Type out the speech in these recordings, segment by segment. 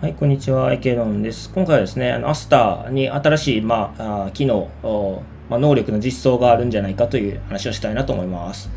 はい、こんにちは、池ンです。今回はですね、あのアスターに新しい、まあ、あ機能、まあ、能力の実装があるんじゃないかという話をしたいなと思います。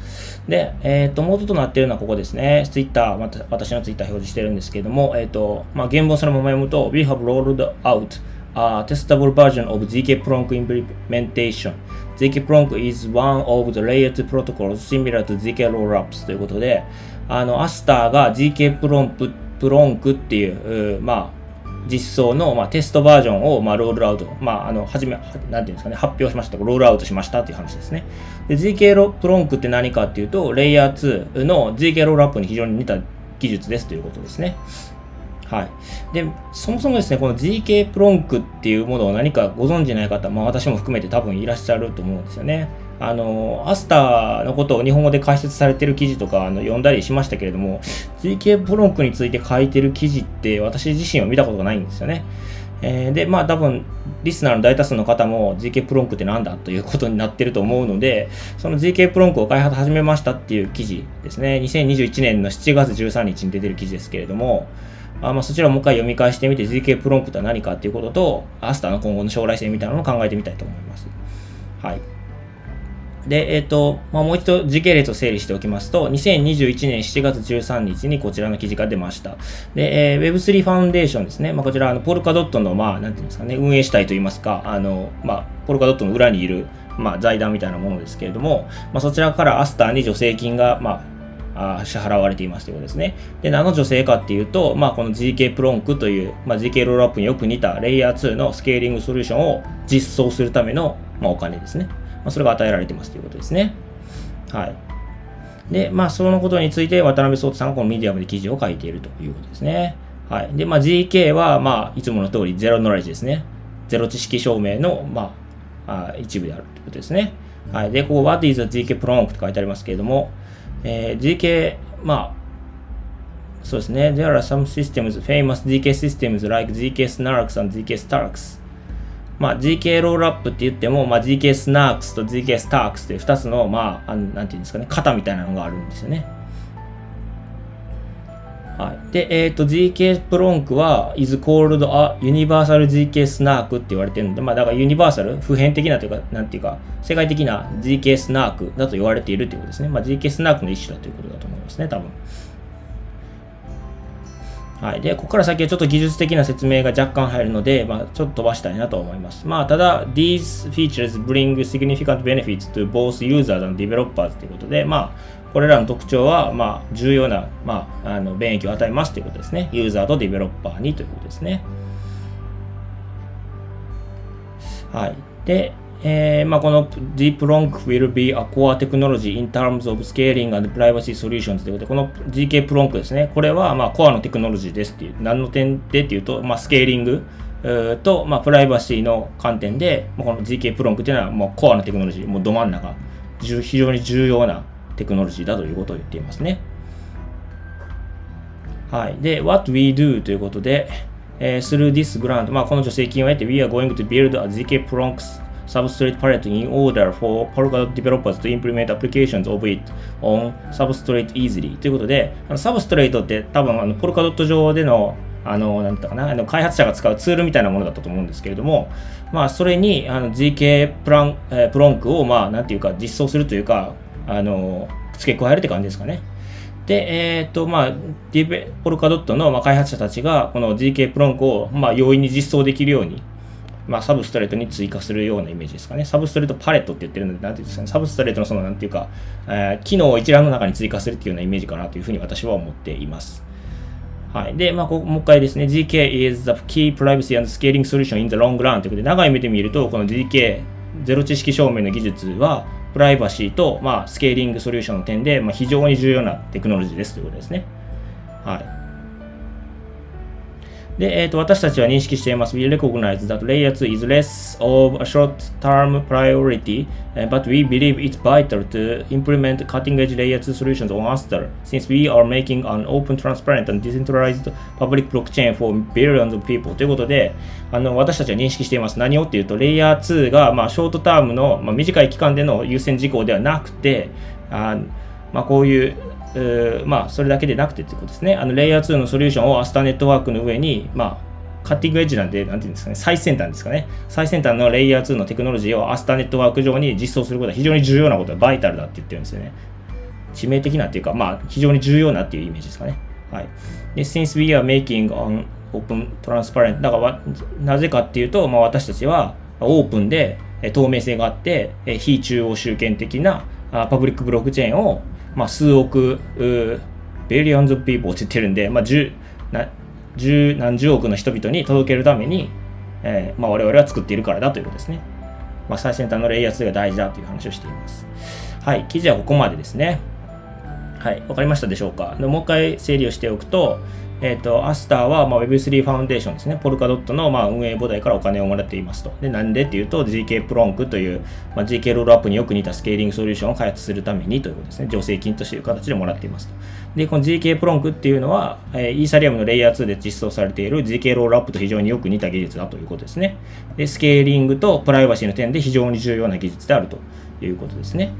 で、えっ、ー、と、元となっているのはここですね。ツイッター、また私のツイッター表示してるんですけども、えっ、ー、と、まあ、原文そのまま読むと、We have rolled out a testable version of ZK Plonk implementation. ZK Plonk is one of the layer 2 protocols similar to ZK Rollups ということで、あの、アスターが ZK プロンププロンクっていう、まあ、実装の、まあ、テストバージョンを、まあ、ロールアウト、まあ、あの、はじめ、なんていうんですかね、発表しました、ロールアウトしましたっていう話ですね。で、ZK ロプロンクって何かっていうと、レイヤー2の ZK ロールアップに非常に似た技術ですということですね。はい。で、そもそもですね、この GK プロンクっていうものを何かご存知ない方、まあ私も含めて多分いらっしゃると思うんですよね。あの、アスターのことを日本語で解説されてる記事とかあの読んだりしましたけれども、GK プロンクについて書いてる記事って私自身は見たことがないんですよね。えー、で、まあ多分、リスナーの大多数の方も GK プロンクってなんだということになってると思うので、その GK プロンクを開発始めましたっていう記事ですね。2021年の7月13日に出てる記事ですけれども、あまあ、そちらをもう一回読み返してみて GK プロンプとは何かっていうことと、アスターの今後の将来性みたいなのを考えてみたいと思います。はい。で、えっ、ー、と、まあ、もう一度時系列を整理しておきますと、2021年7月13日にこちらの記事が出ました。で、えー、Web3 ファウンデーションですね。まあ、こちら、あの、ポルカドットの、まあ、なんていうんですかね、運営主体といいますか、あの、まあ、ポルカドットの裏にいる、まあ、財団みたいなものですけれども、まあ、そちらからアスターに助成金が、まあ、あ支払われていますということですね。で、何の女性かっていうと、まあ、この GK プロンクという、まあ、GK ロールアップによく似たレイヤー2のスケーリングソリューションを実装するための、まあ、お金ですね。まあ、それが与えられていますということですね。はい。で、まあ、そのことについて渡辺壮太さんがこのミディアムで記事を書いているということですね。はい。で、まあ、GK は、まあ、いつもの通りゼロノレッジですね。ゼロ知識証明の、まあ、あ一部であるということですね。はい。で、ここ、What is a GK prompt と書いてありますけれども、えー、GK、まあ、そうですね。There are some systems, famous GK systems like GK Snarks and GK Starks. まあ、GK ロールアップって言っても、まあ、GK Snarks と GK Starks って2つの、まあ、あなんていうんですかね、型みたいなのがあるんですよね。はい。で、えっ、ー、と、GK プロンクは is called a universal GK snark って言われてるので、まあ、だからユニバーサル、普遍的なというか、なんていうか、世界的な GK スナークだと言われているということですね。まあ、GK スナークの一種だということだと思いますね、多分。はい。で、ここから先はちょっと技術的な説明が若干入るので、まあ、ちょっと飛ばしたいなと思います。まあ、ただ、these features bring significant benefits to both users and developers ということで、まあ、これらの特徴は、まあ、重要な、まあ、あの、便益を与えますということですね。ユーザーとディベロッパーにということですね。はい。で、えーまあ、この Deep Long will be a core technology in terms of scaling and privacy solutions ということで、この GK プロンクですね、これはまあコアのテクノロジーですっていう、何の点でっていうと、まあ、スケーリングと、まあ、プライバシーの観点で、この GK プロンクっていうのはもうコアのテクノロジー、もうど真ん中、非常に重要なテクノロジーだということを言っていますね。はい。で、what we do ということで、えー、through this grant、まあ、この助成金を得て、we are going to build a ZK Pronx substrate palette in order for Polkadot developers to implement applications of it on substrate easily ということで、あのサブストレートって多分あのポルカドット上でのあの、なんだかな、あの開発者が使うツールみたいなものだったと思うんですけれども、まあ、それにあの GK プラン、えー、プロンクを、まあ、なんていうか、実装するというか、あの、付け加えるって感じですかね。で、えっ、ー、と、まあ、ディベポルカドットの、まあ、開発者たちが、この GK プロンクを、まあ、容易に実装できるように、まあ、サブストレートに追加するようなイメージですかね。サブストレートパレットって言ってるので、なんていうんですかね。サブストレートのその、なんていうか、えー、機能を一覧の中に追加するっていうようなイメージかなというふうに私は思っています。はい。で、まあ、ここもう一回ですね。GK is the key privacy and scaling solution in the long run ということで、長い目で見ると、この GK ゼロ知識証明の技術は、プライバシーと、まあ、スケーリングソリューションの点で、まあ、非常に重要なテクノロジーですということですね。はい。で、えー、と私たちは認識しています。We recognize that Layer 2 is less of a short-term priority, but we believe it's vital to implement cutting-edge Layer 2 solutions on Aster, since we are making an open, transparent, and decentralized public blockchain for billions of people. ということで、あの私たちは認識しています。何をっていうと、Layer 2が、まあ、ショートタームの、まあ、短い期間での優先事項ではなくて、あまあ、こういうまあ、それだけでなくてってことですね。あの、レイヤー2のソリューションをアスターネットワークの上に、まあ、カッティングエッジなんで、なんていうんですかね、最先端ですかね。最先端のレイヤー2のテクノロジーをアスターネットワーク上に実装することは非常に重要なことはバイタルだって言ってるんですよね。致命的なっていうか、まあ、非常に重要なっていうイメージですかね。はい。で、since we are making an open transparent だからなぜかっていうと、まあ、私たちはオープンで透明性があって非中央集権的なパブリックブロックチェーンを、まあ、数億 billions people って言ってるんで、まあ、十な十何十億の人々に届けるために、えーまあ、我々は作っているからだということですね。まあ、最先端のレイヤー2が大事だという話をしています。はい、記事はここまでですね。はい、わかりましたでしょうか？でもう一回整理をしておくと、えっ、ー、と、アスターは、まあ、Web3 ファウンデーションですね。ポルカドットの、まあ、運営母体からお金をもらっていますと。で、なんでっていうと、GK プロンクという、まあ、GK ロールアップによく似たスケーリングソリューションを開発するためにということですね。助成金としていう形でもらっていますと。で、この GK プロンクっていうのは、えー、イーサリアムのレイヤー2で実装されている GK ロールアップと非常によく似た技術だということですね。で、スケーリングとプライバシーの点で非常に重要な技術であるということですね。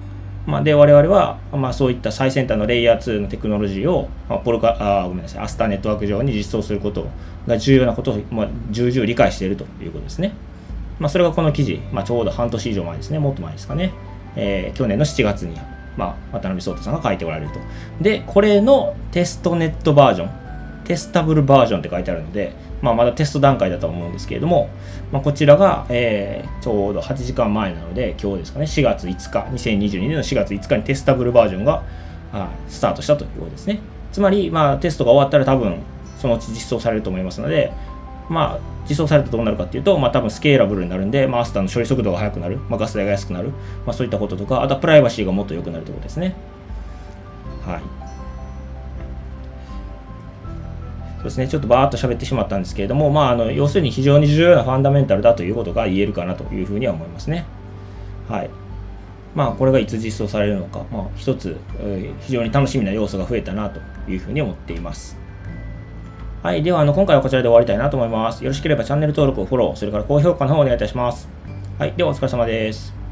まあ、で、我々は、まあ、そういった最先端のレイヤー2のテクノロジーを、まあ、ポルカ、あごめんなさい、アスターネットワーク上に実装することが重要なことを、まあ、重々理解しているということですね。まあ、それがこの記事、まあ、ちょうど半年以上前ですね、もっと前ですかね。えー、去年の7月に、まあ、渡辺聡太さんが書いておられると。で、これのテストネットバージョン、テスタブルバージョンって書いてあるので、まあ、まだテスト段階だと思うんですけれども、まあ、こちらが、えー、ちょうど8時間前なので、今日ですかね、4月5日、2022年の4月5日にテスタブルバージョンがあスタートしたということですね。つまり、まあ、テストが終わったら多分、そのうち実装されると思いますので、まあ、実装されたらどうなるかっていうと、まあ、多分スケーラブルになるんで、まあ、アスターの処理速度が速くなる、まあ、ガス代が安くなる、まあ、そういったこととか、あとはプライバシーがもっと良くなるということですね。はい。ですね、ちょっとバーっと喋ってしまったんですけれども、まあ、あの要するに非常に重要なファンダメンタルだということが言えるかなというふうには思いますね。はい。まあ、これがいつ実装されるのか、まあ、一つ、えー、非常に楽しみな要素が増えたなというふうに思っています。はい。では、あの、今回はこちらで終わりたいなと思います。よろしければチャンネル登録、フォロー、それから高評価の方をお願いいたします。はい。では、お疲れ様です。